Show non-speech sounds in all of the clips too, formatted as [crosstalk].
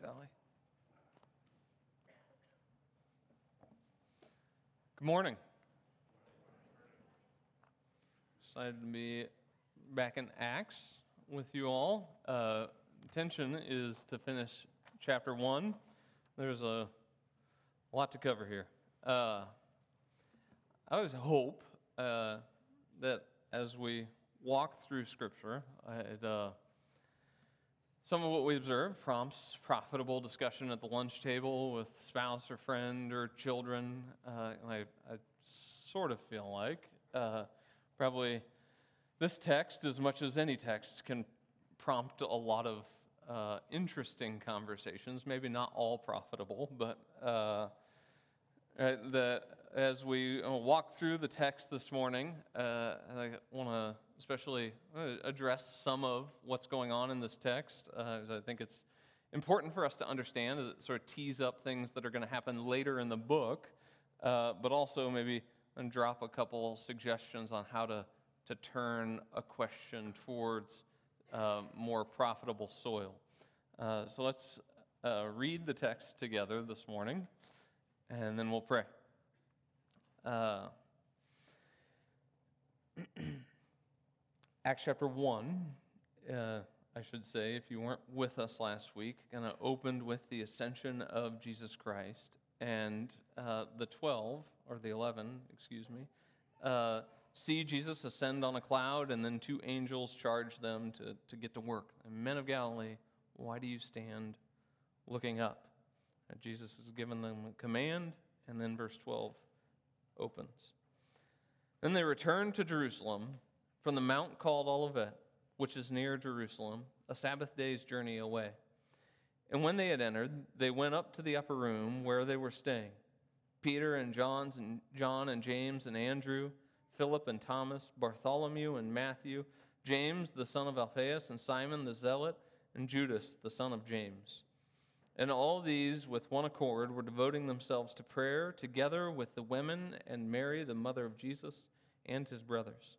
Sally. Good morning. Excited to be back in Acts with you all. Uh, intention is to finish chapter one. There's a lot to cover here. Uh, I always hope uh, that as we walk through Scripture, I'd, uh, some of what we observe prompts profitable discussion at the lunch table with spouse or friend or children. Uh, I, I, sort of feel like uh, probably this text, as much as any text, can prompt a lot of uh, interesting conversations. Maybe not all profitable, but uh, uh, as we uh, walk through the text this morning, uh, I want to especially uh, address some of what's going on in this text. Uh, I think it's important for us to understand as it sort of tease up things that are going to happen later in the book, uh, but also maybe and drop a couple suggestions on how to, to turn a question towards uh, more profitable soil. Uh, so let's uh, read the text together this morning, and then we'll pray. [clears throat] Acts chapter 1, uh, I should say, if you weren't with us last week, kind of opened with the ascension of Jesus Christ. And uh, the 12, or the 11, excuse me, uh, see Jesus ascend on a cloud, and then two angels charge them to, to get to work. And men of Galilee, why do you stand looking up? And Jesus has given them a command, and then verse 12 opens. Then they returned to Jerusalem from the mount called Olivet, which is near Jerusalem, a Sabbath day's journey away. And when they had entered, they went up to the upper room where they were staying. Peter and John's and John and James and Andrew, Philip and Thomas, Bartholomew and Matthew, James the son of Alphaeus and Simon the zealot, and Judas the son of James. And all these with one accord were devoting themselves to prayer together with the women and Mary the mother of Jesus and his brothers.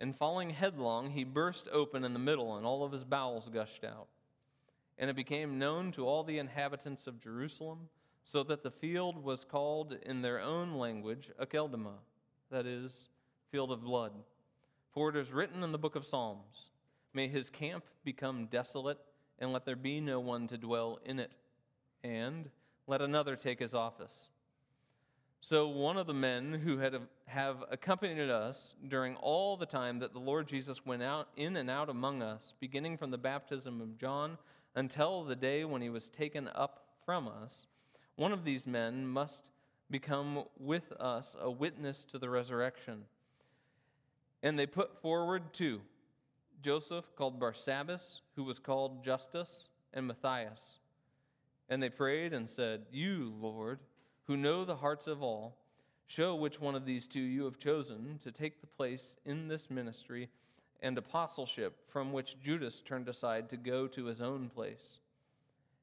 and falling headlong, he burst open in the middle, and all of his bowels gushed out. And it became known to all the inhabitants of Jerusalem, so that the field was called in their own language Akeldama, that is, field of blood. For it is written in the book of Psalms May his camp become desolate, and let there be no one to dwell in it, and let another take his office. So one of the men who had have accompanied us during all the time that the Lord Jesus went out in and out among us, beginning from the baptism of John until the day when he was taken up from us, one of these men must become with us a witness to the resurrection. And they put forward two Joseph, called Barsabbas, who was called Justus, and Matthias. And they prayed and said, You, Lord, who know the hearts of all, show which one of these two you have chosen to take the place in this ministry and apostleship from which Judas turned aside to go to his own place.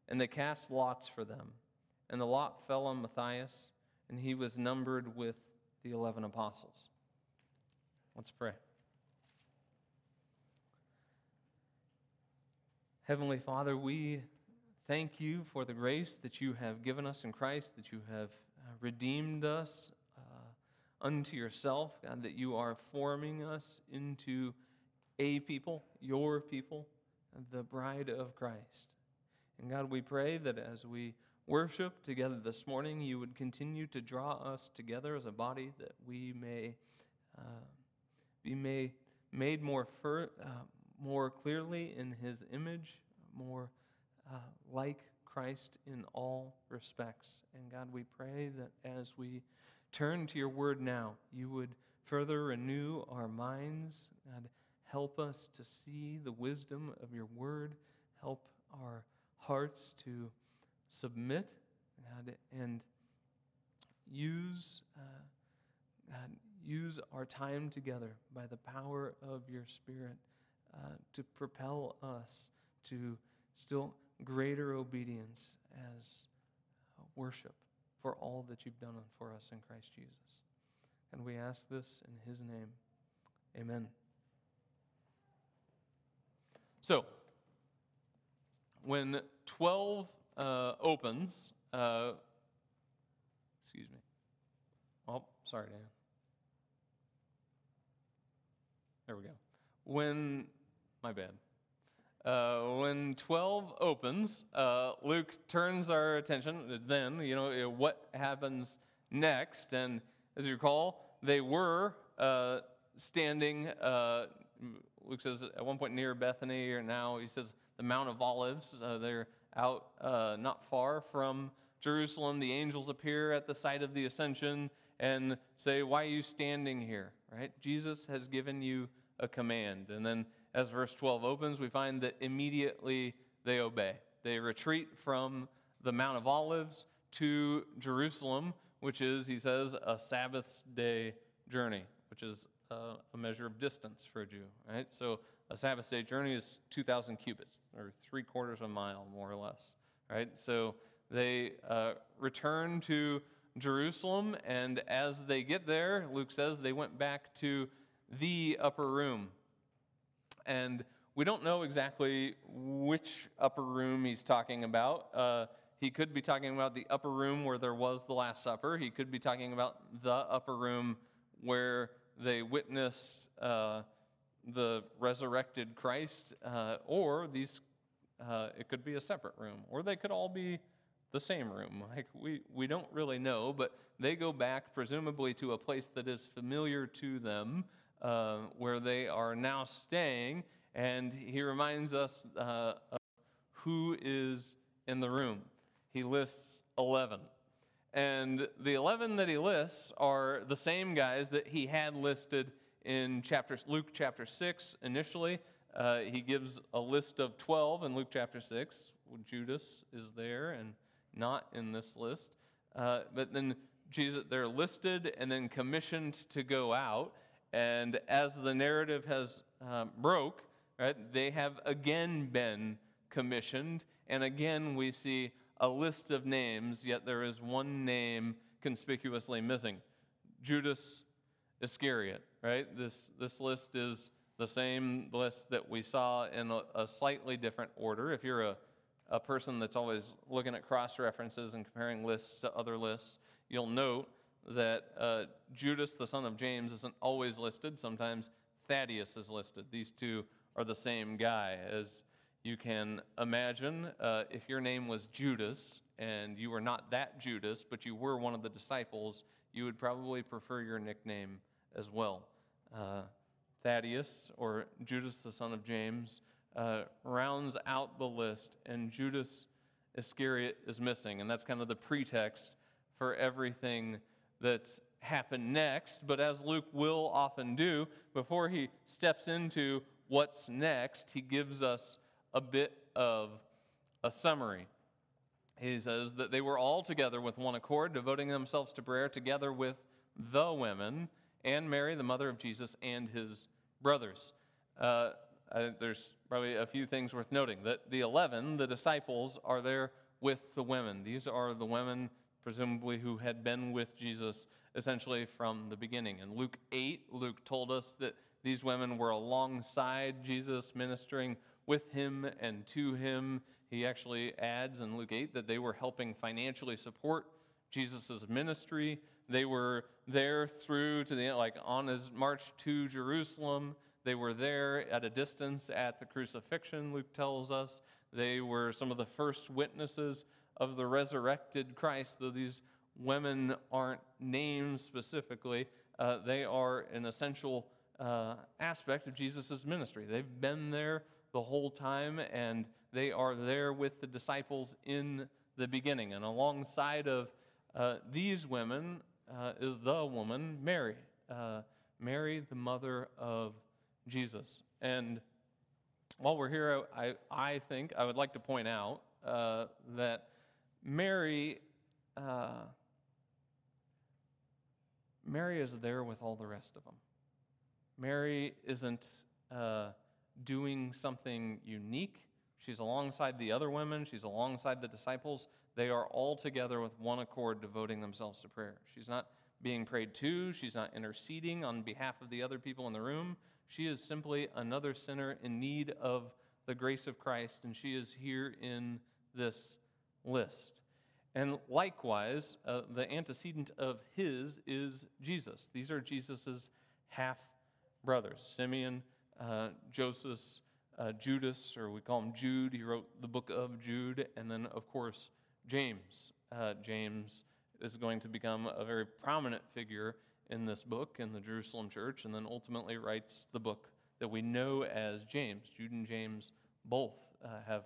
And they cast lots for them. And the lot fell on Matthias, and he was numbered with the eleven apostles. Let's pray. Heavenly Father, we thank you for the grace that you have given us in Christ, that you have uh, redeemed us uh, unto yourself, God, that you are forming us into a people, your people, the bride of Christ. And God, we pray that as we worship together this morning, you would continue to draw us together as a body that we may uh, be made, made more, fir- uh, more clearly in his image, more uh, like Christ in all respects. And God, we pray that as we turn to your word now, you would further renew our minds. God, help us to see the wisdom of your word. Help our hearts to submit God, and use, uh, God, use our time together by the power of your Spirit uh, to propel us to still greater obedience as uh, worship for all that you've done for us in Christ Jesus. And we ask this in his name. Amen. So, when 12 uh, opens, uh, excuse me. Oh, sorry, Dan. There we go. When, my bad. Uh, when 12 opens, uh, Luke turns our attention then, you know, what happens next. And as you recall, they were uh, standing, uh, Luke says at one point near Bethany, or now he says the Mount of Olives. Uh, they're out not far from Jerusalem. The angels appear at the site of the ascension and say, Why are you standing here? Right? Jesus has given you a command. And then as verse 12 opens, we find that immediately they obey. They retreat from the Mount of Olives to Jerusalem, which is, he says, a Sabbath day journey, which is uh, a measure of distance for a Jew, right? So a Sabbath day journey is 2,000 cubits, or three quarters of a mile, more or less, right? So they uh, return to Jerusalem, and as they get there, Luke says they went back to the upper room. And we don't know exactly which upper room he's talking about. Uh, he could be talking about the upper room where there was the Last Supper. He could be talking about the upper room where they witnessed uh, the resurrected Christ, uh, or these, uh, it could be a separate room, or they could all be the same room. Like we, we don't really know, but they go back presumably to a place that is familiar to them, uh, where they are now staying, and he reminds us uh, of who is in the room. He lists 11. And the 11 that he lists are the same guys that he had listed in chapter, Luke chapter 6 initially. Uh, he gives a list of 12 in Luke chapter 6. Judas is there and not in this list. Uh, but then Jesus, they're listed and then commissioned to go out. And as the narrative has uh, broke, right, they have again been commissioned. And again, we see a list of names, yet there is one name conspicuously missing Judas Iscariot, right? This, this list is the same list that we saw in a, a slightly different order. If you're a, a person that's always looking at cross references and comparing lists to other lists, you'll note that uh, Judas, the son of James, isn't always listed. Sometimes Thaddeus is listed. These two are the same guy. As you can imagine, uh, if your name was Judas and you were not that Judas, but you were one of the disciples, you would probably prefer your nickname as well. Uh, Thaddeus, or Judas the son of James, uh, rounds out the list, and Judas Iscariot is missing. And that's kind of the pretext for everything that's happened next. But as Luke will often do, before he steps into what's next, he gives us a bit of a summary. He says that they were all together with one accord, devoting themselves to prayer together with the women and Mary, the mother of Jesus, and his brothers. Uh, there's probably a few things worth noting that the 11, the disciples, are there with the women. These are the women, presumably, who had been with Jesus essentially from the beginning. In Luke 8, Luke told us that these women were alongside Jesus, ministering with him and to him. He actually adds in Luke 8 that they were helping financially support Jesus' ministry. They were there through to the end, like on his march to Jerusalem. They were there at a distance at the crucifixion, Luke tells us. They were some of the first witnesses of the resurrected Christ, though these women aren't named specifically. Uh, they are an essential uh, aspect of Jesus' ministry. They've been there the whole time, and they are there with the disciples in the beginning. And alongside of uh, these women uh, is the woman, Mary. Uh, Mary, the mother of Jesus. And while we're here, I, I think I would like to point out uh, that Mary uh, Mary is there with all the rest of them. Mary isn't uh, doing something unique. She's alongside the other women, she's alongside the disciples. They are all together with one accord devoting themselves to prayer. She's not being prayed to, she's not interceding on behalf of the other people in the room. She is simply another sinner in need of the grace of Christ, and she is here in this list. And likewise, uh, the antecedent of his is Jesus. These are Jesus's half brothers Simeon, uh, Joseph, uh, Judas, or we call him Jude. He wrote the book of Jude. And then, of course, James. Uh, James is going to become a very prominent figure in this book in the Jerusalem church, and then ultimately writes the book that we know as James. Jude and James both uh, have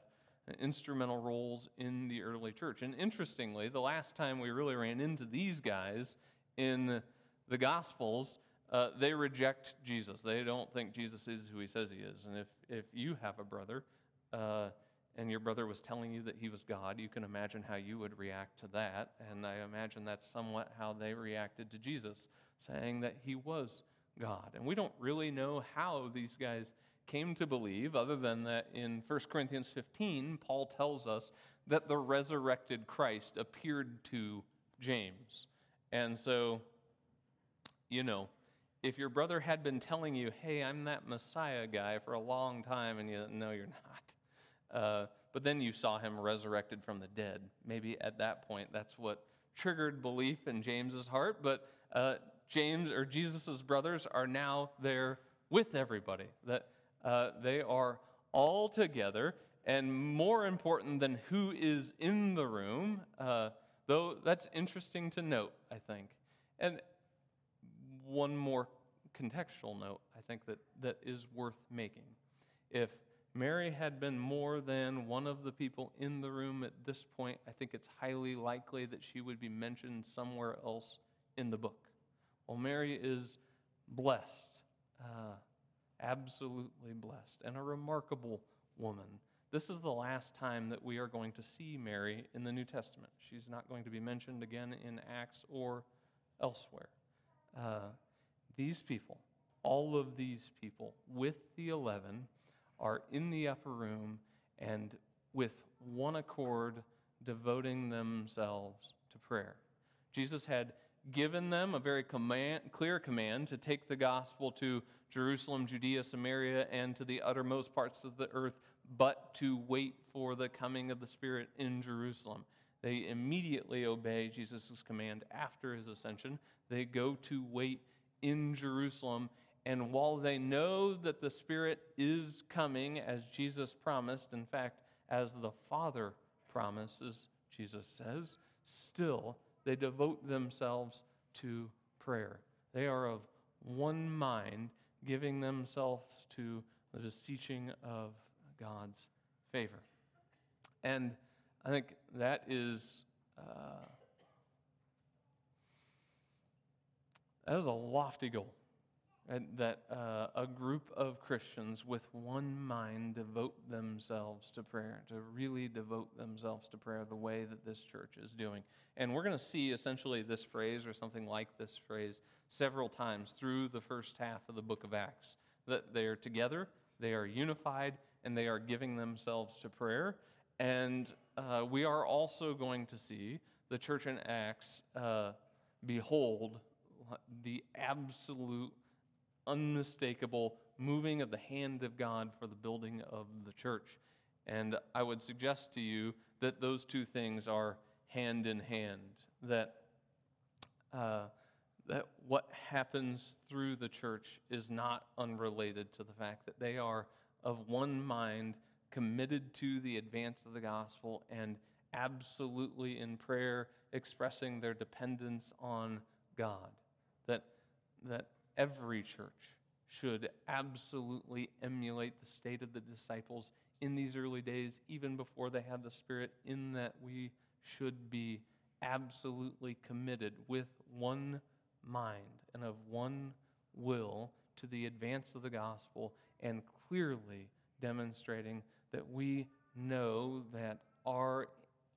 instrumental roles in the early church. And interestingly, the last time we really ran into these guys in the Gospels, uh, they reject Jesus. They don't think Jesus is who he says he is. And if, if you have a brother uh, and your brother was telling you that he was God, you can imagine how you would react to that. And I imagine that's somewhat how they reacted to Jesus, saying that he was God. And we don't really know how these guys came to believe, other than that in 1 Corinthians 15, Paul tells us that the resurrected Christ appeared to James. And so, you know, if your brother had been telling you, hey, I'm that Messiah guy for a long time, and you know you're not, uh, but then you saw him resurrected from the dead, maybe at that point that's what triggered belief in James's heart. But uh, James or Jesus's brothers are now there with everybody. That uh, they are all together, and more important than who is in the room, uh, though that's interesting to note, I think. And one more contextual note, I think, that, that is worth making. If Mary had been more than one of the people in the room at this point, I think it's highly likely that she would be mentioned somewhere else in the book. Well, Mary is blessed. Uh, absolutely blessed and a remarkable woman. This is the last time that we are going to see Mary in the New Testament. She's not going to be mentioned again in Acts or elsewhere. Uh, these people, all of these people with the 11, are in the upper room and with one accord devoting themselves to prayer. Jesus had given them a very command, clear command to take the gospel to Jerusalem, Judea, Samaria, and to the uttermost parts of the earth, but to wait for the coming of the Spirit in Jerusalem. They immediately obey Jesus' command after his ascension. They go to wait in Jerusalem. And while they know that the Spirit is coming, as Jesus promised, in fact, as the Father promises, Jesus says, still they devote themselves to prayer. They are of one mind, giving themselves to the beseeching of God's favor. And I think that is uh, that is a lofty goal. That uh, a group of Christians with one mind devote themselves to prayer, to really devote themselves to prayer the way that this church is doing. And we're going to see essentially this phrase or something like this phrase several times through the first half of the book of Acts that they are together, they are unified, and they are giving themselves to prayer. And uh, we are also going to see the church in Acts uh, behold the absolute unmistakable moving of the hand of God for the building of the church. And I would suggest to you that those two things are hand in hand, that, uh, that what happens through the church is not unrelated to the fact that they are of one mind, committed to the advance of the gospel, and absolutely in prayer expressing their dependence on God. That, that every church should absolutely emulate the state of the disciples in these early days, even before they had the Spirit, in that we should be absolutely committed with one mind and of one will to the advance of the gospel and clearly demonstrating that we know that our,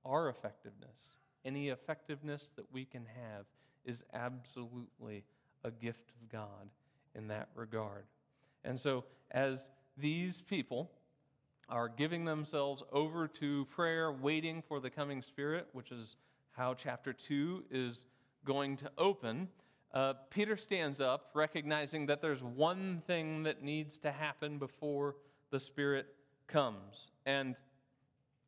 our effectiveness any effectiveness that we can have is absolutely a gift of God in that regard. And so, as these people are giving themselves over to prayer, waiting for the coming Spirit, which is how chapter 2 is going to open, uh, Peter stands up, recognizing that there's one thing that needs to happen before the Spirit comes. And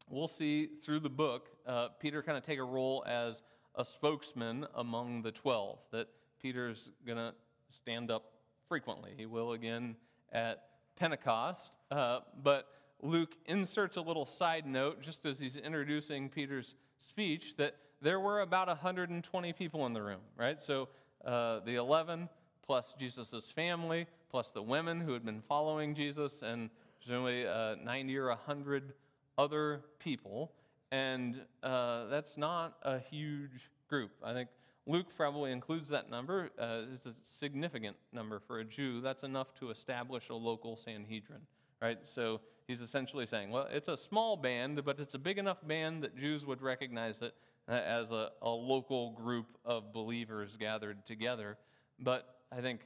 we'll see through the book, uh, Peter kind of take a role as a spokesman among the 12, that Peter's going to stand up frequently. He will again at Pentecost. Uh, but Luke inserts a little side note just as he's introducing Peter's speech that there were about 120 people in the room, right? So uh, the 11 plus Jesus' family, plus the women who had been following Jesus, and presumably uh, 90 or 100 other people. And uh, that's not a huge group. I think Luke probably includes that number. Uh, it's a significant number for a Jew. That's enough to establish a local Sanhedrin, right? So he's essentially saying, well, it's a small band, but it's a big enough band that Jews would recognize it uh, as a, a local group of believers gathered together. But I think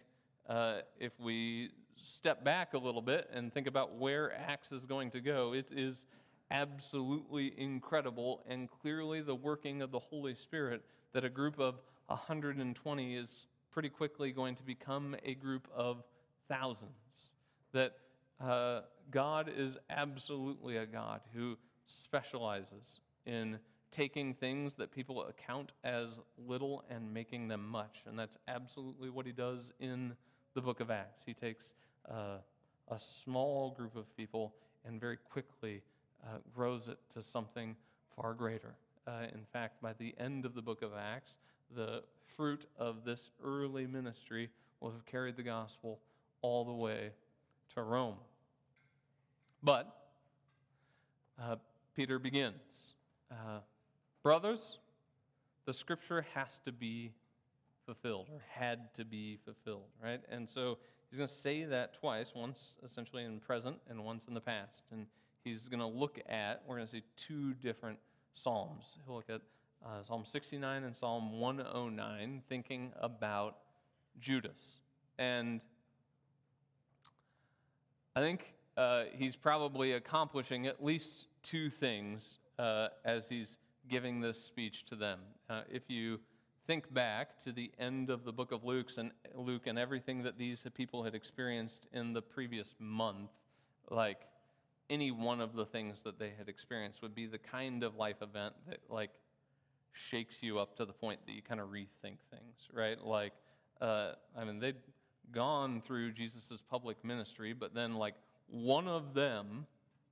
uh, if we step back a little bit and think about where Acts is going to go, it is absolutely incredible and clearly the working of the Holy Spirit that a group of 120 is pretty quickly going to become a group of thousands. That uh, God is absolutely a God who specializes in taking things that people account as little and making them much. And that's absolutely what he does in the book of Acts. He takes uh, a small group of people and very quickly uh, grows it to something far greater. Uh, in fact, by the end of the book of Acts, the fruit of this early ministry will have carried the gospel all the way to Rome. But uh, Peter begins uh, Brothers, the scripture has to be fulfilled, or had to be fulfilled, right? And so he's going to say that twice, once essentially in present and once in the past. And he's going to look at, we're going to see two different Psalms. He'll look at uh, Psalm 69 and Psalm 109, thinking about Judas. And I think uh, he's probably accomplishing at least two things uh, as he's giving this speech to them. Uh, if you think back to the end of the book of Luke's and Luke and everything that these people had experienced in the previous month, like any one of the things that they had experienced would be the kind of life event that like shakes you up to the point that you kind of rethink things, right? Like, uh, I mean, they'd gone through Jesus' public ministry, but then, like, one of them,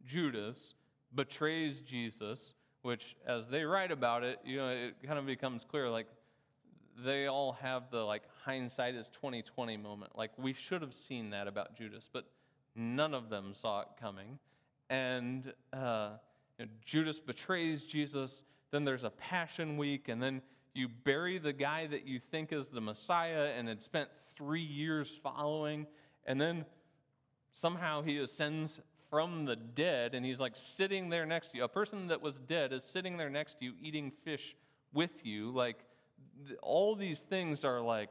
Judas, betrays Jesus, which, as they write about it, you know, it kind of becomes clear, like, they all have the, like, hindsight is 2020 moment. Like, we should have seen that about Judas, but none of them saw it coming. And uh, you know, Judas betrays Jesus then there's a Passion Week, and then you bury the guy that you think is the Messiah and had spent three years following, and then somehow he ascends from the dead, and he's like sitting there next to you. A person that was dead is sitting there next to you, eating fish with you. Like, all these things are like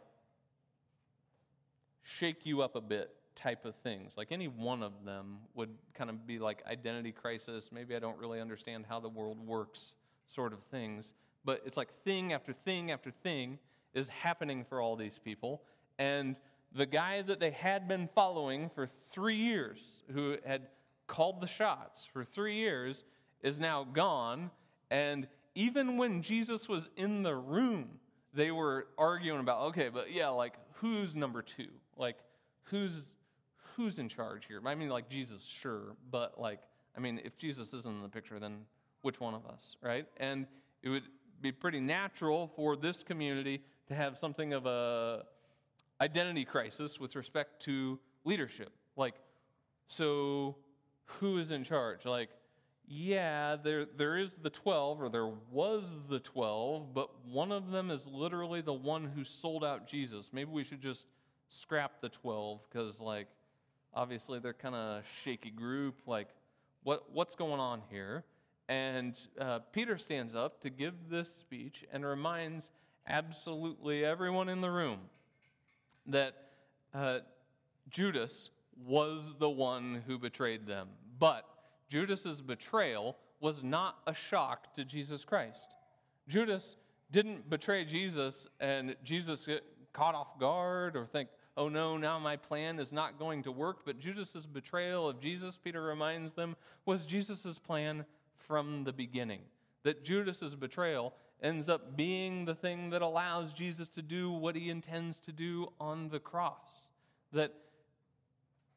shake you up a bit type of things. Like any one of them would kind of be like identity crisis. Maybe I don't really understand how the world works sort of things. But it's like thing after thing after thing is happening for all these people. And the guy that they had been following for three years, who had called the shots for three years, is now gone. And even when Jesus was in the room, they were arguing about, okay, but yeah, like who's number two? Like who's who's in charge here? I mean, like Jesus, sure, but like, I mean, if Jesus isn't in the picture, then which one of us, right? And it would be pretty natural for this community to have something of a identity crisis with respect to leadership. Like, so who is in charge? Like, yeah, there, there is the 12, or there was the 12, but one of them is literally the one who sold out Jesus. Maybe we should just scrap the 12 because, like, obviously they're kind of shaky group. Like, what, what's going on here? And uh, Peter stands up to give this speech and reminds absolutely everyone in the room that uh, Judas was the one who betrayed them. But Judas's betrayal was not a shock to Jesus Christ. Judas didn't betray Jesus and Jesus get caught off guard or think, oh no, now my plan is not going to work. But Judas's betrayal of Jesus, Peter reminds them, was Jesus' plan from the beginning. That Judas's betrayal ends up being the thing that allows Jesus to do what he intends to do on the cross. That,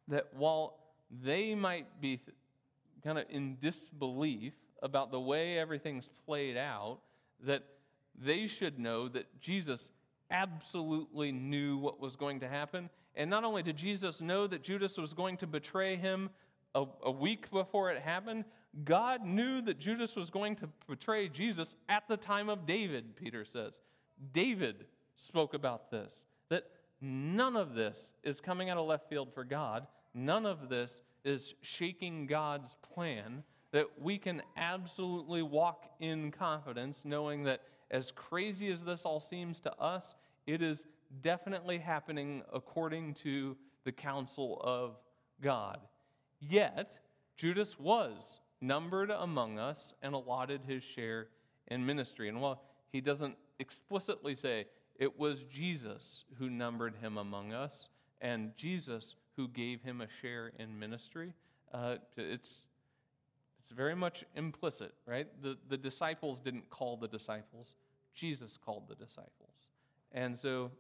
that while they might be th- kind of in disbelief about the way everything's played out, that they should know that Jesus absolutely knew what was going to happen. And not only did Jesus know that Judas was going to betray him a, a week before it happened, God knew that Judas was going to betray Jesus at the time of David, Peter says. David spoke about this, that none of this is coming out of left field for God. None of this is shaking God's plan, that we can absolutely walk in confidence knowing that as crazy as this all seems to us, it is definitely happening according to the counsel of God. Yet, Judas was numbered among us and allotted his share in ministry. And while he doesn't explicitly say it was Jesus who numbered him among us and Jesus who gave him a share in ministry, uh, it's, it's very much implicit, right? The, the disciples didn't call the disciples, Jesus called the disciples. And so,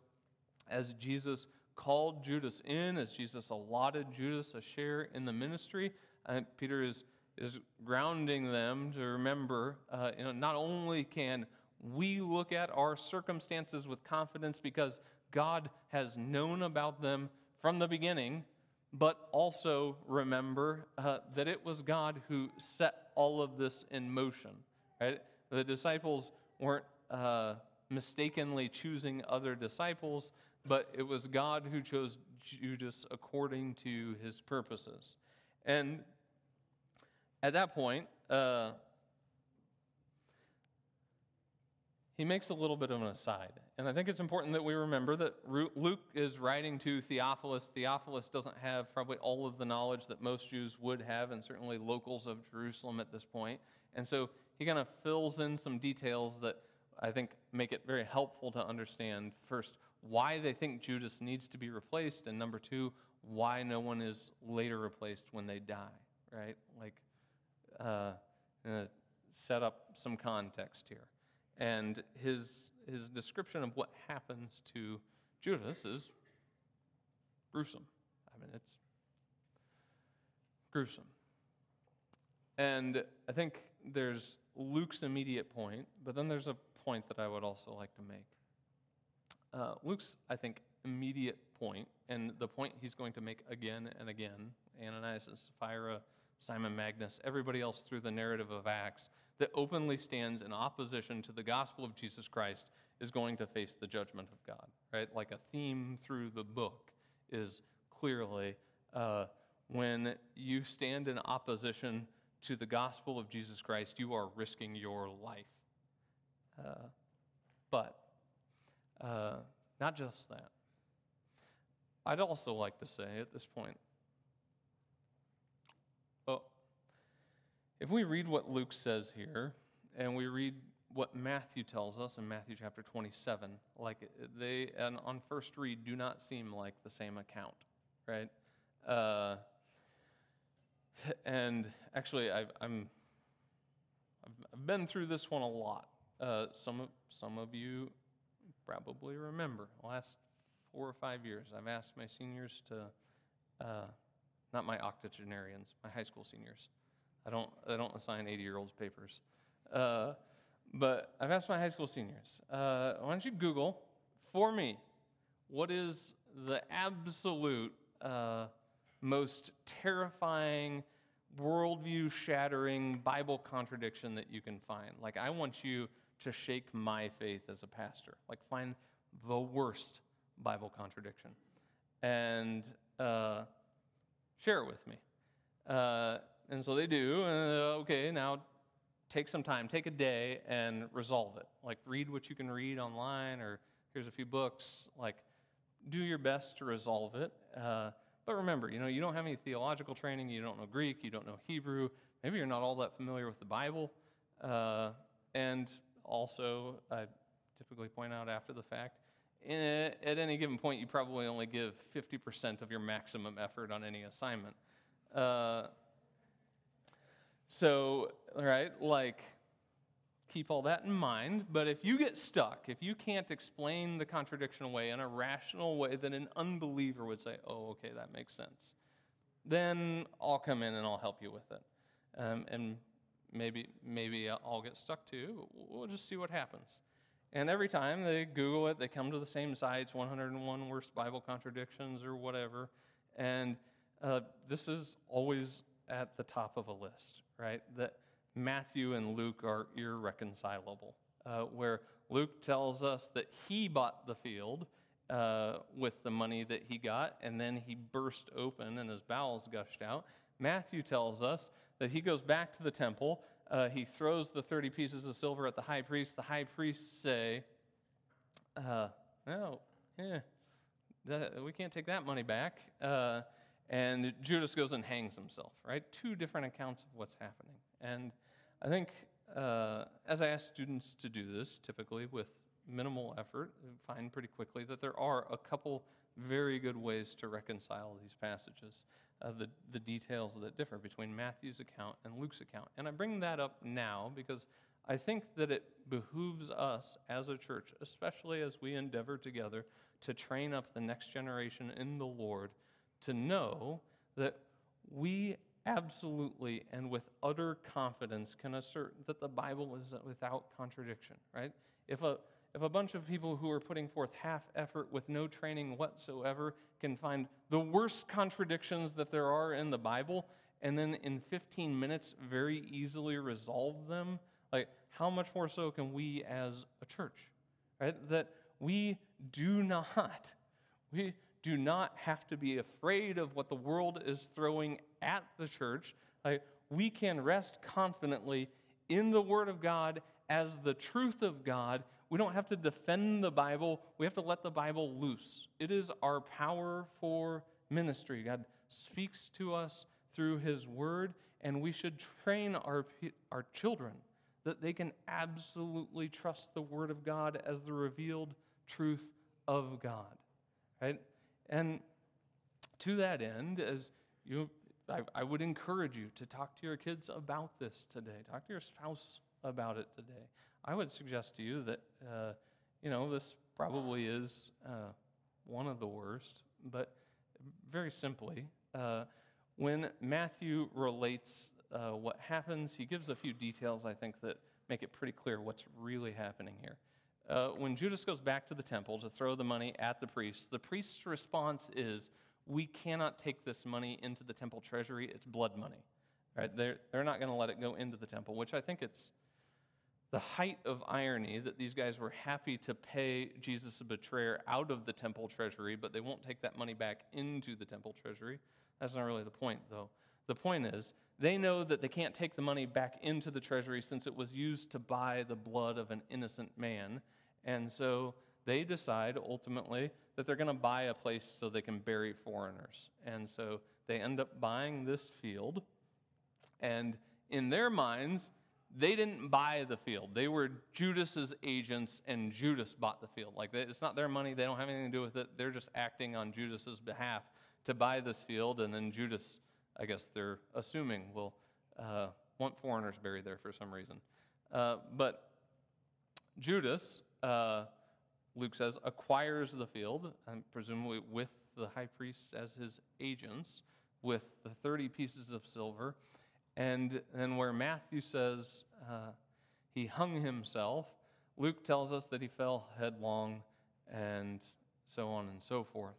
as Jesus called Judas in, as Jesus allotted Judas a share in the ministry, uh, Peter is is grounding them to remember uh, you know, not only can we look at our circumstances with confidence because God has known about them from the beginning, but also remember uh, that it was God who set all of this in motion. Right? The disciples weren't uh, mistakenly choosing other disciples, but it was God who chose Judas according to his purposes. And at that point, uh, he makes a little bit of an aside. And I think it's important that we remember that Luke is writing to Theophilus. Theophilus doesn't have probably all of the knowledge that most Jews would have, and certainly locals of Jerusalem at this point. And so he kind of fills in some details that I think make it very helpful to understand first why they think Judas needs to be replaced, and number two, why no one is later replaced when they die, right? Like, uh, set up some context here. And his, his description of what happens to Judas is gruesome. I mean, it's gruesome. And I think there's Luke's immediate point, but then there's a point that I would also like to make. Uh, Luke's, I think, immediate point, and the point he's going to make again and again, Ananias and Sapphira Simon Magus, everybody else through the narrative of Acts, that openly stands in opposition to the gospel of Jesus Christ is going to face the judgment of God, right? Like a theme through the book is clearly uh, when you stand in opposition to the gospel of Jesus Christ, you are risking your life. Uh, but uh, not just that. I'd also like to say at this point If we read what Luke says here, and we read what Matthew tells us in Matthew chapter 27, like they, and on first read, do not seem like the same account, right? Uh, and actually, I've, I'm, I've been through this one a lot. Uh, some, of, some of you probably remember last four or five years, I've asked my seniors to, uh, not my octogenarians, my high school seniors, I don't, I don't assign 80 year olds papers. Uh, but I've asked my high school seniors, uh, why don't you Google for me what is the absolute uh, most terrifying, worldview shattering Bible contradiction that you can find? Like, I want you to shake my faith as a pastor. Like, find the worst Bible contradiction and uh, share it with me. And so they do. Uh, okay, now take some time, take a day and resolve it. Like, read what you can read online, or here's a few books. Like, do your best to resolve it. Uh, but remember, you know, you don't have any theological training, you don't know Greek, you don't know Hebrew, maybe you're not all that familiar with the Bible. Uh, and also, I typically point out after the fact, in, at any given point, you probably only give 50% of your maximum effort on any assignment. Uh, so, right, like, keep all that in mind. But if you get stuck, if you can't explain the contradiction away in a rational way that an unbeliever would say, oh, okay, that makes sense, then I'll come in and I'll help you with it. Um, and maybe, maybe I'll get stuck too. We'll just see what happens. And every time they Google it, they come to the same sites 101 worst Bible contradictions or whatever. And uh, this is always at the top of a list, right? That Matthew and Luke are irreconcilable, uh, where Luke tells us that he bought the field uh, with the money that he got, and then he burst open and his bowels gushed out. Matthew tells us that he goes back to the temple. Uh, he throws the 30 pieces of silver at the high priest. The high priests say, uh, No, yeah, that, we can't take that money back. And Judas goes and hangs himself, right? Two different accounts of what's happening. And I think uh, as I ask students to do this, typically with minimal effort, find pretty quickly that there are a couple very good ways to reconcile these passages, uh, the, the details that differ between Matthew's account and Luke's account. And I bring that up now because I think that it behooves us as a church, especially as we endeavor together to train up the next generation in the Lord to know that we absolutely and with utter confidence can assert that the Bible is without contradiction, right? If a, if a bunch of people who are putting forth half effort with no training whatsoever can find the worst contradictions that there are in the Bible and then in 15 minutes very easily resolve them, like how much more so can we as a church, right? That we do not, we do not have to be afraid of what the world is throwing at the church. Like, we can rest confidently in the Word of God as the truth of God. We don't have to defend the Bible, we have to let the Bible loose. It is our power for ministry. God speaks to us through His Word, and we should train our, our children that they can absolutely trust the Word of God as the revealed truth of God. Right? And to that end, as you, I, I, would encourage you to talk to your kids about this today. Talk to your spouse about it today. I would suggest to you that, uh, you know, this probably is uh, one of the worst, but very simply, uh, when Matthew relates uh, what happens, he gives a few details, I think, that make it pretty clear what's really happening here uh, when Judas goes back to the temple to throw the money at the priests, the priest's response is, We cannot take this money into the temple treasury. It's blood money. Right? They're, they're not going to let it go into the temple, which I think it's the height of irony that these guys were happy to pay Jesus a betrayer out of the temple treasury, but they won't take that money back into the temple treasury. That's not really the point, though. The point is, they know that they can't take the money back into the treasury since it was used to buy the blood of an innocent man. And so they decide ultimately that they're going to buy a place so they can bury foreigners. And so they end up buying this field. And in their minds, they didn't buy the field. They were Judas's agents, and Judas bought the field. Like it's not their money; they don't have anything to do with it. They're just acting on Judas's behalf to buy this field, and then Judas, I guess they're assuming, will uh, want foreigners buried there for some reason. Uh, but Judas uh, Luke says, acquires the field, and presumably with the high priests as his agents, with the 30 pieces of silver. And then where Matthew says uh, he hung himself, Luke tells us that he fell headlong and so on and so forth.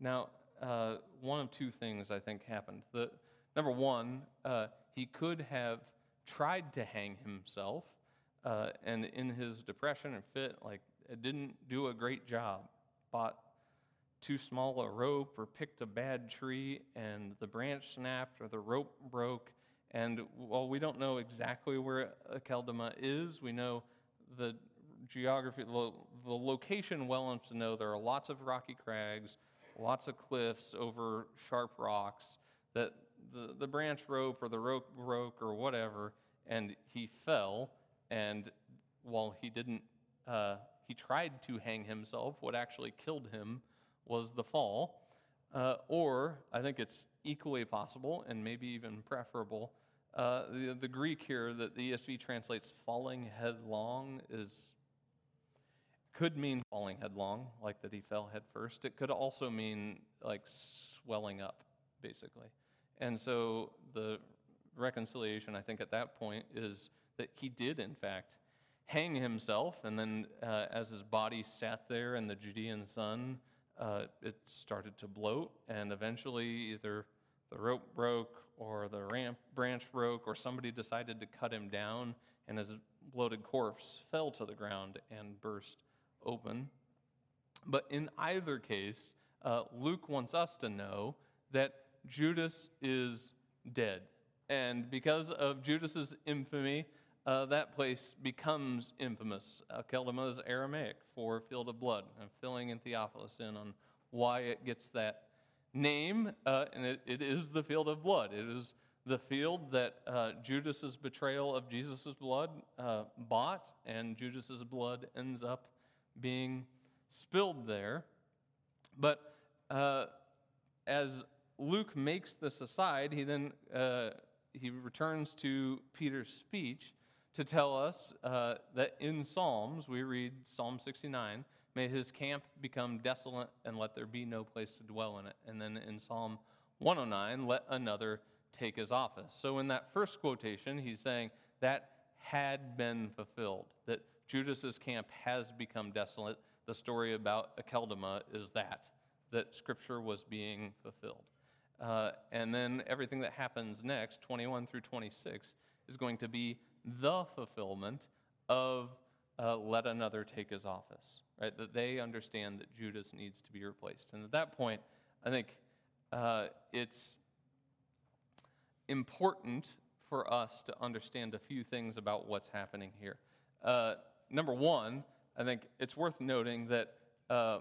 Now, uh, one of two things I think happened. The, number one, uh, he could have tried to hang himself, uh, and in his depression and fit, like, it didn't do a great job. Bought too small a rope or picked a bad tree and the branch snapped or the rope broke And while we don't know exactly where Akeldama is, we know the geography, the location well enough to know there are lots of rocky crags, lots of cliffs over sharp rocks, that the, the branch rope or the rope broke or whatever, and he fell. And while he didn't, uh, he tried to hang himself, what actually killed him was the fall. Uh, or, I think it's equally possible and maybe even preferable, uh, the, the Greek here that the ESV translates falling headlong is could mean falling headlong, like that he fell headfirst. It could also mean like swelling up, basically. And so the reconciliation, I think, at that point is that he did, in fact, hang himself, and then uh, as his body sat there in the Judean sun, uh, it started to bloat, and eventually either the rope broke or the ramp branch broke, or somebody decided to cut him down, and his bloated corpse fell to the ground and burst open. But in either case, uh, Luke wants us to know that Judas is dead. And because of Judas's infamy, uh, that place becomes infamous. Akeldama is Aramaic for field of blood. I'm filling in Theophilus in on why it gets that name, uh, and it, it is the field of blood. It is the field that uh, Judas's betrayal of Jesus' blood uh, bought, and Judas's blood ends up being spilled there. But uh, as Luke makes this aside, he then uh, he returns to Peter's speech to tell us uh, that in Psalms, we read Psalm 69, may his camp become desolate and let there be no place to dwell in it. And then in Psalm 109, let another take his office. So in that first quotation, he's saying that had been fulfilled, that Judas's camp has become desolate. The story about Akeldama is that, that scripture was being fulfilled. Uh, and then everything that happens next, 21 through 26, is going to be the fulfillment of uh, let another take his office, right? That they understand that Judas needs to be replaced. And at that point, I think uh, it's important for us to understand a few things about what's happening here. Uh, number one, I think it's worth noting that uh,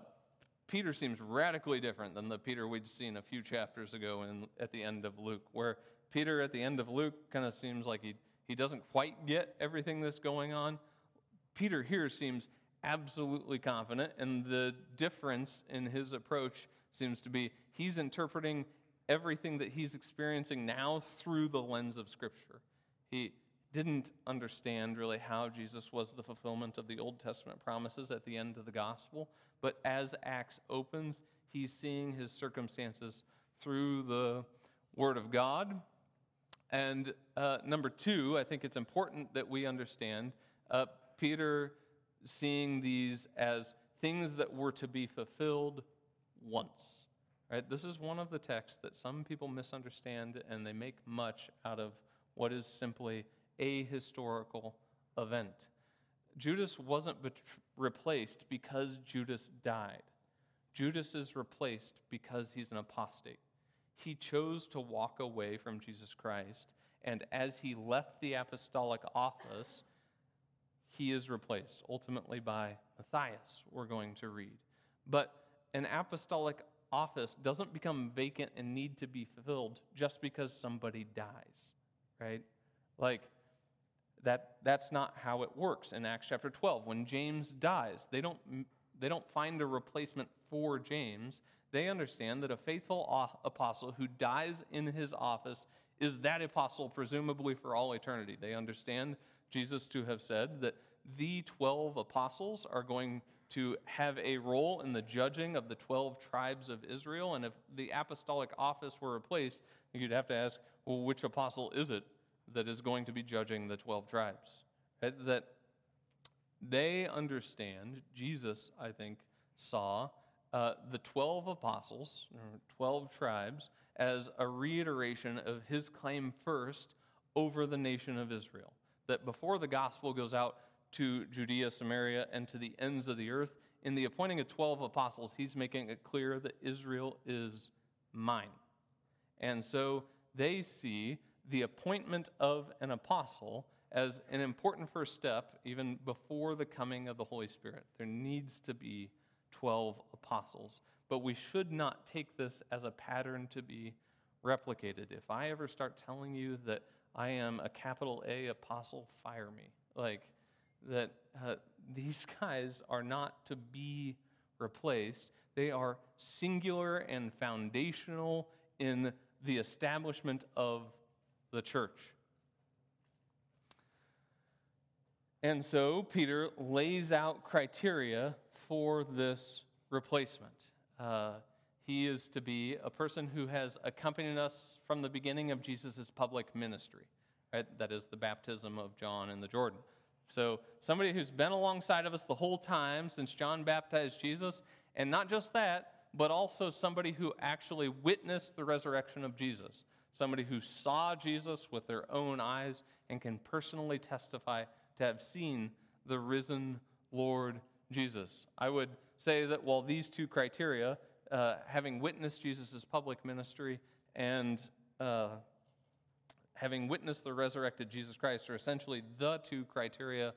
Peter seems radically different than the Peter we'd seen a few chapters ago in, at the end of Luke, where Peter at the end of Luke kind of seems like he, he doesn't quite get everything that's going on. Peter here seems absolutely confident, and the difference in his approach seems to be he's interpreting everything that he's experiencing now through the lens of Scripture. He, didn't understand really how Jesus was the fulfillment of the Old Testament promises at the end of the gospel. But as Acts opens, he's seeing his circumstances through the Word of God. And uh, number two, I think it's important that we understand uh, Peter seeing these as things that were to be fulfilled once. Right? This is one of the texts that some people misunderstand and they make much out of what is simply a historical event. Judas wasn't bet- replaced because Judas died. Judas is replaced because he's an apostate. He chose to walk away from Jesus Christ, and as he left the apostolic office, he is replaced ultimately by Matthias, we're going to read. But an apostolic office doesn't become vacant and need to be filled just because somebody dies, right? Like, that, that's not how it works in Acts chapter 12. When James dies, they don't, they don't find a replacement for James. They understand that a faithful apostle who dies in his office is that apostle, presumably for all eternity. They understand Jesus to have said that the 12 apostles are going to have a role in the judging of the 12 tribes of Israel. And if the apostolic office were replaced, you'd have to ask, well, which apostle is it that is going to be judging the 12 tribes. That they understand, Jesus, I think, saw uh, the 12 apostles, 12 tribes, as a reiteration of his claim first over the nation of Israel. That before the gospel goes out to Judea, Samaria, and to the ends of the earth, in the appointing of 12 apostles, he's making it clear that Israel is mine. And so they see the appointment of an apostle as an important first step, even before the coming of the Holy Spirit. There needs to be 12 apostles. But we should not take this as a pattern to be replicated. If I ever start telling you that I am a capital A apostle, fire me. Like, that uh, these [laughs] guys are not to be replaced, they are singular and foundational in the establishment of the church. And so Peter lays out criteria for this replacement. Uh, he is to be a person who has accompanied us from the beginning of Jesus' public ministry. Right? That is the baptism of John in the Jordan. So, somebody who's been alongside of us the whole time since John baptized Jesus, and not just that, but also somebody who actually witnessed the resurrection of Jesus. Somebody who saw Jesus with their own eyes and can personally testify to have seen the risen Lord Jesus. I would say that while these two criteria, uh, having witnessed Jesus' public ministry and uh, having witnessed the resurrected Jesus Christ, are essentially the two criteria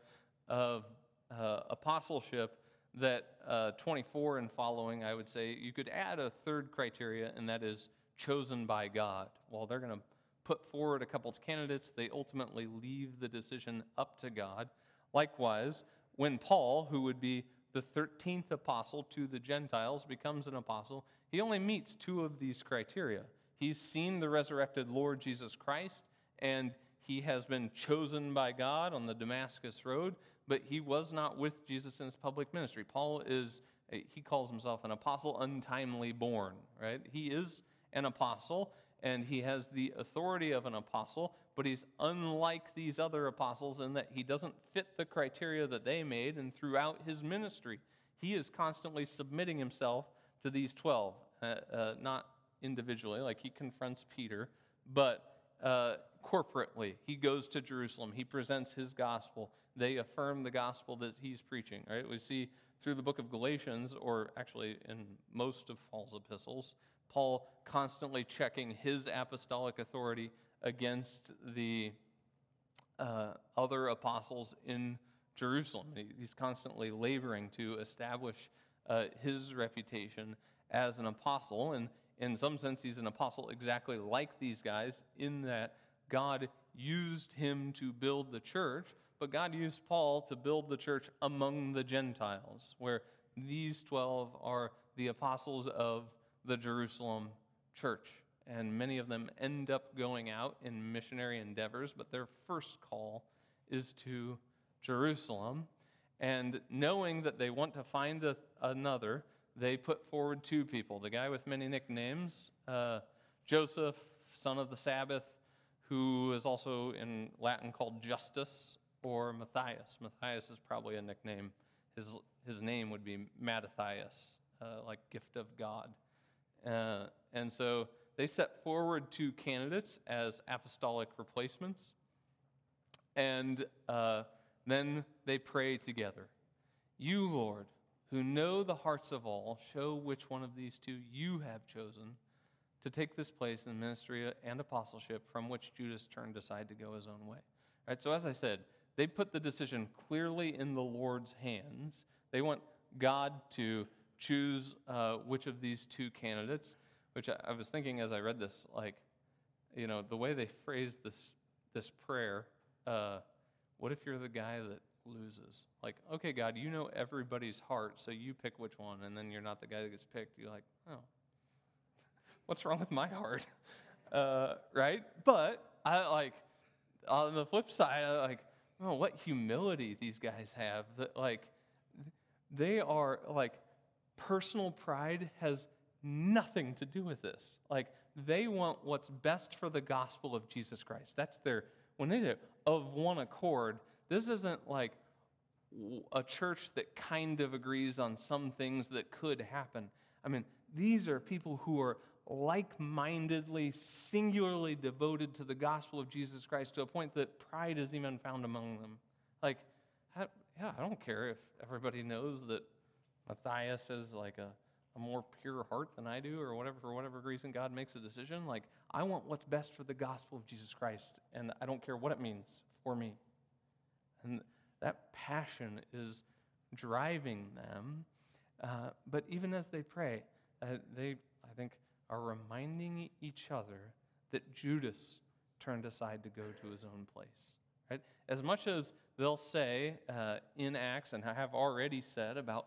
of uh, apostleship that uh, 24 and following, I would say, you could add a third criteria, and that is chosen by God. While they're going to put forward a couple of candidates, they ultimately leave the decision up to God. Likewise, when Paul, who would be the 13th apostle to the Gentiles, becomes an apostle, he only meets two of these criteria. He's seen the resurrected Lord Jesus Christ, and he has been chosen by God on the Damascus Road, but he was not with Jesus in his public ministry. Paul is, he calls himself an apostle untimely born, right? He is an apostle, and he has the authority of an apostle, but he's unlike these other apostles in that he doesn't fit the criteria that they made, and throughout his ministry, he is constantly submitting himself to these 12, uh, uh, not individually, like he confronts Peter, but uh, corporately. He goes to Jerusalem, he presents his gospel, they affirm the gospel that he's preaching, right? We see through the book of Galatians, or actually in most of Paul's epistles, Paul constantly checking his apostolic authority against the uh, other apostles in Jerusalem. He's constantly laboring to establish uh, his reputation as an apostle. And in some sense, he's an apostle exactly like these guys, in that God used him to build the church, but God used Paul to build the church among the Gentiles, where these 12 are the apostles of the Jerusalem church. And many of them end up going out in missionary endeavors, but their first call is to Jerusalem. And knowing that they want to find a, another, they put forward two people the guy with many nicknames, uh, Joseph, son of the Sabbath, who is also in Latin called Justus, or Matthias. Matthias is probably a nickname. His, his name would be Mattathias, uh, like gift of God. Uh, and so they set forward two candidates as apostolic replacements. And uh, then they pray together You, Lord, who know the hearts of all, show which one of these two you have chosen to take this place in the ministry and apostleship from which Judas turned aside to go his own way. All right, so as I said, they put the decision clearly in the Lord's hands. They want God to choose uh, which of these two candidates, which I, I, was thinking as I read this, like, you know, the way they phrased this, this prayer, uh, what if you're the guy that loses? Like, okay, God, you know everybody's heart, so you pick which one, and then you're not the guy that gets picked. You're like, oh, [laughs] what's wrong with my heart? [laughs] Uh, right? But I like, on the flip side, I like, oh, what humility these guys have. That, like, they are like, personal pride has nothing to do with this. Like, they want what's best for the gospel of Jesus Christ. That's their, when they do of one accord, this isn't like a church that kind of agrees on some things that could happen. I mean, these are people who are like mindedly, singularly devoted to the gospel of Jesus Christ to a point that pride is even found among them. Like, yeah, I don't care if everybody knows that Matthias has like a a more pure heart than I do, or whatever, for whatever reason God makes a decision. Like, I want what's best for the gospel of Jesus Christ, and I don't care what it means for me. And that passion is driving them. Uh, but even as they pray, uh, they, I think, are reminding each other that Judas turned aside to go to his own place. Right? As much as they'll say uh, in Acts, and I have already said about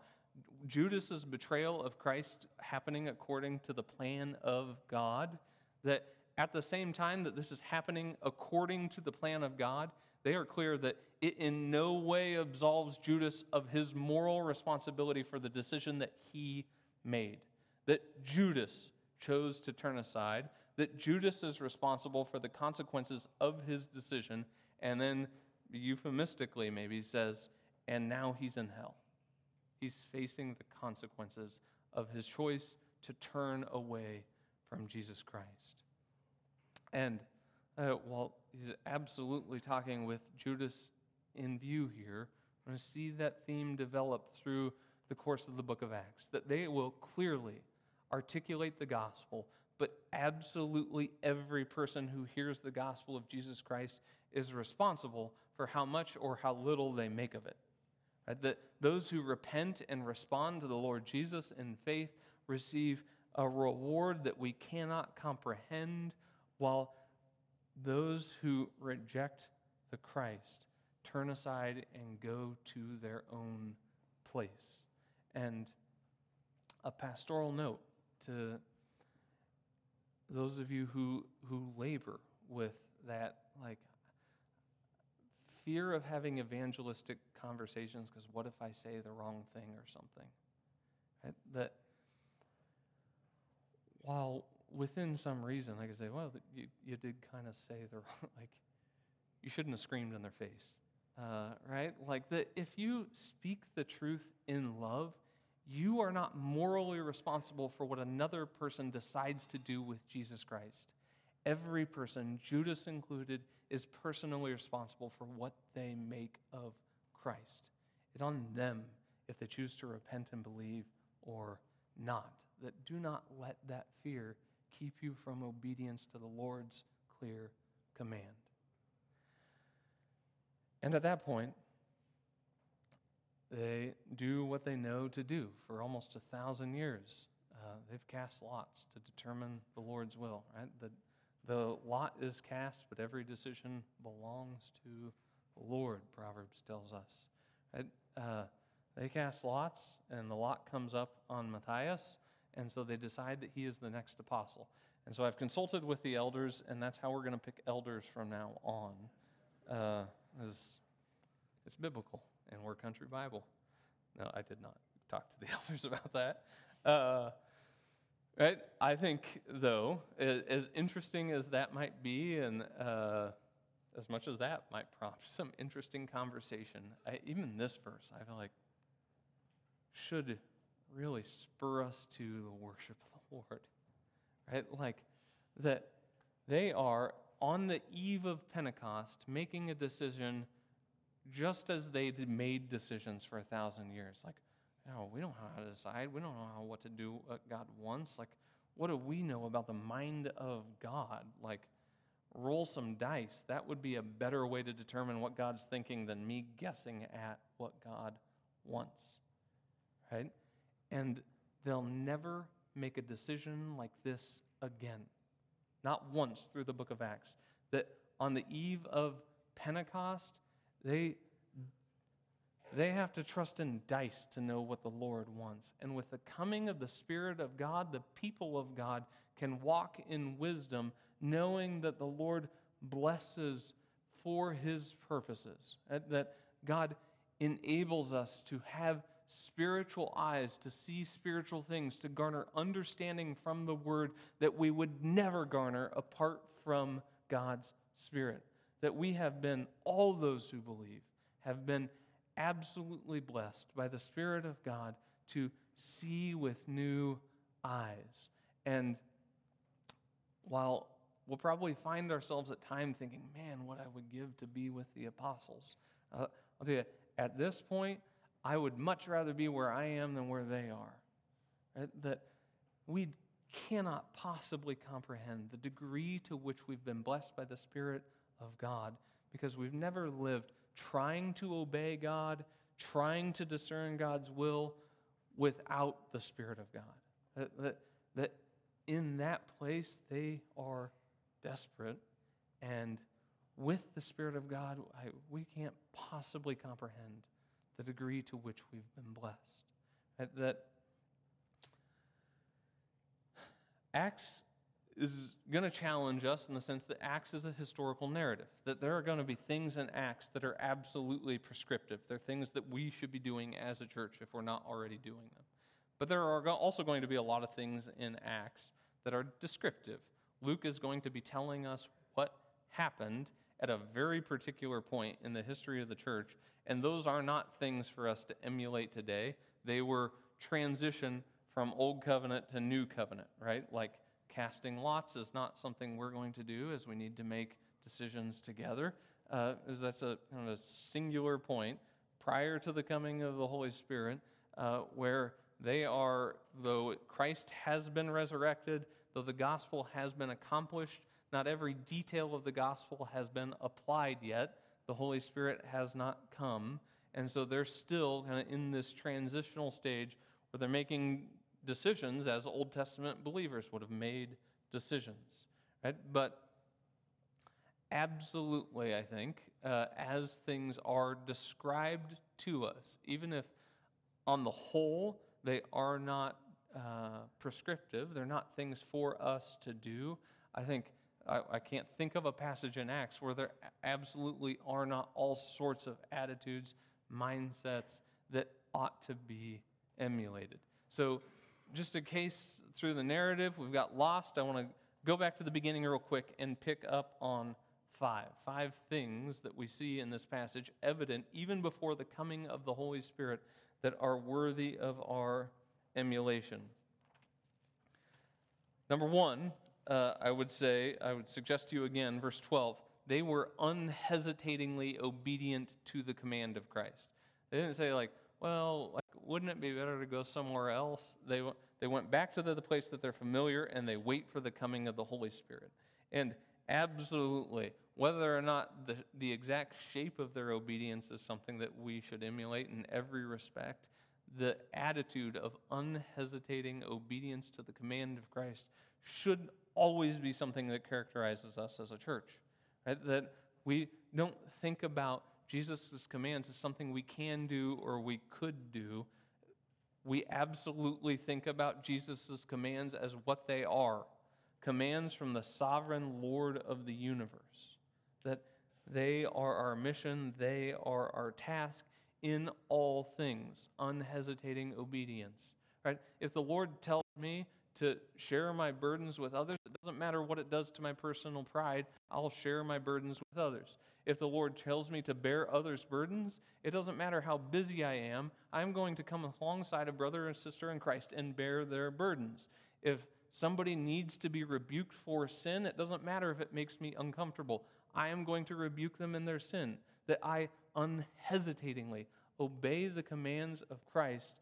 Judas's betrayal of Christ happening according to the plan of God, that at the same time that this is happening according to the plan of God, they are clear that it in no way absolves Judas of his moral responsibility for the decision that he made. That Judas chose to turn aside, that Judas is responsible for the consequences of his decision, and then euphemistically maybe says, and now he's in hell. He's facing the consequences of his choice to turn away from Jesus Christ. And uh, while he's absolutely talking with Judas in view here, I'm going to see that theme develop through the course of the book of Acts, that they will clearly articulate the gospel, but absolutely every person who hears the gospel of Jesus Christ is responsible for how much or how little they make of it. Right? That those who repent and respond to the Lord Jesus in faith receive a reward that we cannot comprehend, while those who reject the Christ turn aside and go to their own place. And a pastoral note to those of you who, who labor with that, like, fear of having evangelistic conversations because what if I say the wrong thing or something? Right? That while within some reason, I could say, well, you, you did kind of say the [laughs] wrong, like, you shouldn't have screamed in their face, uh, right? Like, that if you speak the truth in love, you are not morally responsible for what another person decides to do with Jesus Christ. Every person, Judas included, is personally responsible for what they make of Christ. It's on them if they choose to repent and believe or not. That do not let that fear keep you from obedience to the Lord's clear command. And at that point, they do what they know to do for almost a thousand years. Uh, they've cast lots to determine the Lord's will, right? The, the lot is cast, but every decision belongs to the Lord, Proverbs tells us. Right? Uh, they cast lots, and the lot comes up on Matthias, and so they decide that he is the next apostle. And so I've consulted with the elders, and that's how we're going to pick elders from now on. Uh, it's, it's biblical, and we're Country Bible. No, I did not talk to the [laughs] elders about that. Uh, right? I think, though, as interesting as that might be, and uh, as much as that might prompt some interesting conversation, I, even this verse, I feel like, should really spur us to the worship of the Lord. Right? Like that they are on the eve of Pentecost making a decision just as they made decisions for a thousand years. Like, know, we don't know how to decide. We don't know how, what to do what God wants. Like, what do we know about the mind of God? Like, roll some dice. That would be a better way to determine what God's thinking than me guessing at what God wants. Right? And they'll never make a decision like this again. Not once through the book of Acts. That on the eve of Pentecost, they, they have to trust in dice to know what the Lord wants. And with the coming of the Spirit of God, the people of God can walk in wisdom, knowing that the Lord blesses for his purposes, uh, that God enables us to have spiritual eyes to see spiritual things, to garner understanding from the word that we would never garner apart from God's Spirit. That we have been, all those who believe, have been absolutely blessed by the Spirit of God to see with new eyes. And while we'll probably find ourselves at time thinking, man, what I would give to be with the apostles. Uh, I'll tell you, at this point, I would much rather be where I am than where they are. right? That we cannot possibly comprehend the degree to which we've been blessed by the Spirit of God because we've never lived trying to obey God, trying to discern God's will without the Spirit of God. That, that, that in that place they are desperate, and with the Spirit of God, I, we can't possibly comprehend the degree to which we've been blessed. That, that Acts is going to challenge us in the sense that Acts is a historical narrative, that there are going to be things in Acts that are absolutely prescriptive. They're things that we should be doing as a church if we're not already doing them. But there are also going to be a lot of things in Acts that are descriptive. Luke is going to be telling us what happened at a very particular point in the history of the church, and those are not things for us to emulate today. They were transition from old covenant to new covenant, right? Like casting lots is not something we're going to do as we need to make decisions together, uh, is that's a kind of a singular point prior to the coming of the Holy Spirit, uh, where they are, though Christ has been resurrected, though the gospel has been accomplished, not every detail of the gospel has been applied yet. The Holy Spirit has not come. And so they're still kind of in this transitional stage where they're making decisions as Old Testament believers would have made decisions. Right? But absolutely, I think, uh, as things are described to us, even if on the whole they are not uh, prescriptive, they're not things for us to do, I think I, I can't think of a passage in Acts where there absolutely are not all sorts of attitudes, mindsets that ought to be emulated. So just in case through the narrative. We've got lost. I want to go back to the beginning real quick and pick up on five. Five things that we see in this passage, evident even before the coming of the Holy Spirit, that are worthy of our emulation. Number one, uh, I would say, I would suggest to you again, verse 12, they were unhesitatingly obedient to the command of Christ. They didn't say, like, well, wouldn't it be better to go somewhere else? They, they went back to the, the place that they're familiar and they wait for the coming of the Holy Spirit. And absolutely, whether or not the, the exact shape of their obedience is something that we should emulate in every respect, the attitude of unhesitating obedience to the command of Christ should always be something that characterizes us as a church. Right? That we don't think about Jesus' commands as something we can do or we could do. We absolutely think about Jesus' commands as what they are commands from the sovereign Lord of the universe. That they are our mission, they are our task in all things, unhesitating obedience. Right? If the Lord tells me to share my burdens with others, it doesn't matter what it does to my personal pride, I'll share my burdens with others. If the Lord tells me to bear others' burdens, it doesn't matter how busy I am, I'm going to come alongside a brother and sister in Christ and bear their burdens. If somebody needs to be rebuked for sin, it doesn't matter if it makes me uncomfortable. I am going to rebuke them in their sin. That I unhesitatingly obey the commands of Christ,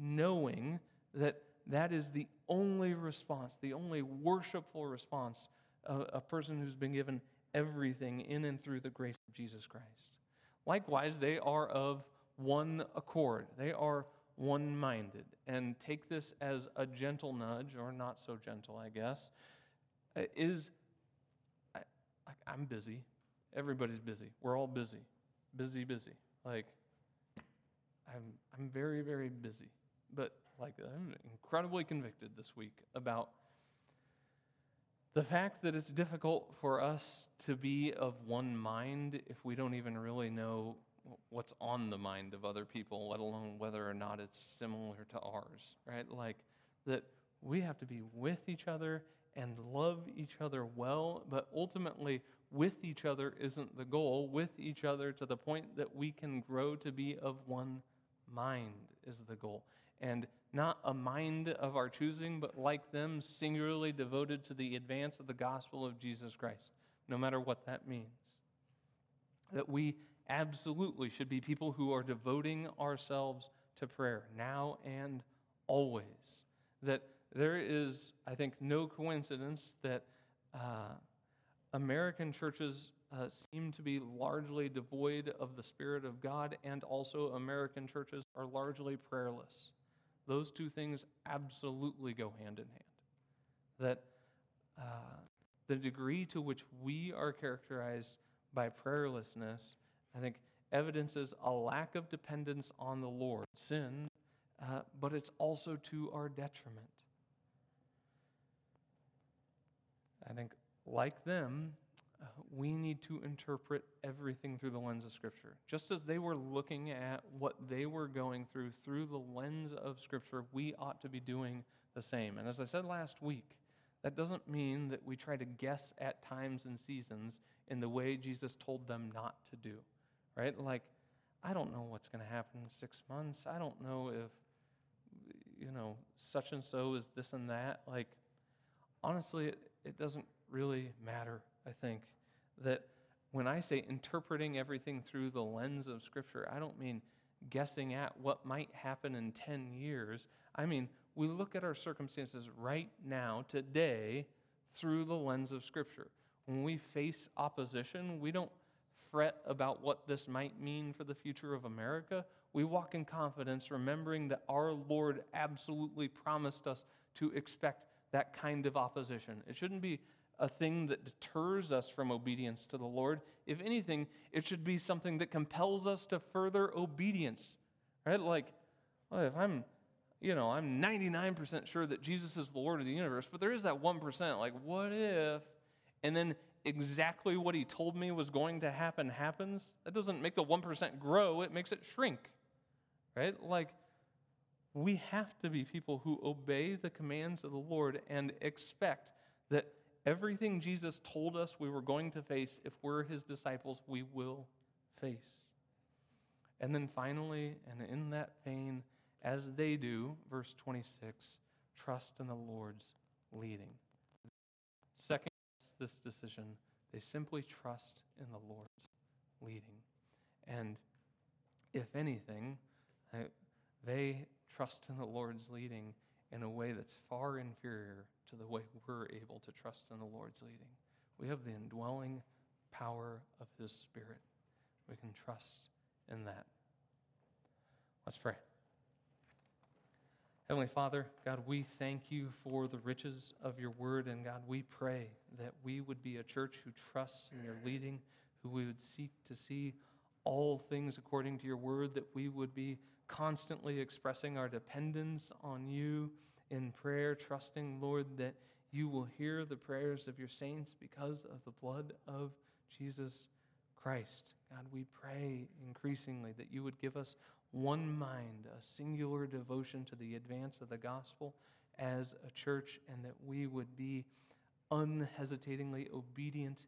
knowing that that is the only response, the only worshipful response of a person who's been given everything in and through the grace of Jesus Christ. Likewise, they are of one accord. They are one minded. And take this as a gentle nudge, or not so gentle, I guess. Uh, is I, I'm busy. Everybody's busy. We're all busy. Busy, busy. Like, I'm, I'm very, very busy. But, like, I'm incredibly convicted this week about the fact that it's difficult for us to be of one mind if we don't even really know what's on the mind of other people, let alone whether or not it's similar to ours, right? Like that we have to be with each other and love each other well, but ultimately, with each other isn't the goal. With each other to the point that we can grow to be of one mind is the goal. And not a mind of our choosing, but like them, singularly devoted to the advance of the gospel of Jesus Christ, no matter what that means. That we absolutely should be people who are devoting ourselves to prayer now and always. that there is, I think, no coincidence that uh, American churches uh, seem to be largely devoid of the Spirit of God, and also American churches are largely prayerless. Those two things absolutely go hand in hand. That uh, the degree to which we are characterized by prayerlessness, I think, evidences a lack of dependence on the Lord, sin, uh, but it's also to our detriment. I think, like them, we need to interpret everything through the lens of Scripture. Just as they were looking at what they were going through through the lens of Scripture, we ought to be doing the same. And as I said last week, that doesn't mean that we try to guess at times and seasons in the way Jesus told them not to do, right? Like, I don't know what's going to happen in six months. I don't know if, you know, such and so is this and that. Like, honestly, it, it doesn't really matter, I think that when I say interpreting everything through the lens of Scripture, I don't mean guessing at what might happen in 10 years. I mean, we look at our circumstances right now, today, through the lens of Scripture. When we face opposition, we don't fret about what this might mean for the future of America. We walk in confidence, remembering that our Lord absolutely promised us to expect that kind of opposition. It shouldn't be a thing that deters us from obedience to the Lord. If anything, it should be something that compels us to further obedience. Right? Like, well, if I'm, you know, I'm 99% sure that Jesus is the Lord of the universe, but there is that 1%. Like, what if? And then exactly what he told me was going to happen happens. That doesn't make the 1% grow, it makes it shrink. Right? Like, we have to be people who obey the commands of the Lord and expect that Everything Jesus told us we were going to face if we're his disciples, we will face. And then finally, and in that vein, as they do, verse 26, trust in the Lord's leading. Second, this decision, they simply trust in the Lord's leading. And if anything, they trust in the Lord's leading in a way that's far inferior to the way we're able to trust in the Lord's leading. We have the indwelling power of His Spirit. We can trust in that. Let's pray. Heavenly Father, God, we thank you for the riches of your word. And God, we pray that we would be a church who trusts in your leading, who we would seek to see all things according to your word, that we would be constantly expressing our dependence on you in prayer, trusting, Lord, that you will hear the prayers of your saints because of the blood of Jesus Christ. God, we pray increasingly that you would give us one mind, a singular devotion to the advance of the gospel as a church, and that we would be unhesitatingly obedient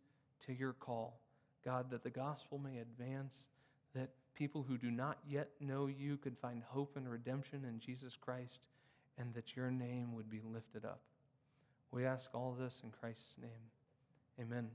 to your call. God, that the gospel may advance, that people who do not yet know you could find hope and redemption in Jesus Christ, and that your name would be lifted up. We ask all this in Christ's name. Amen.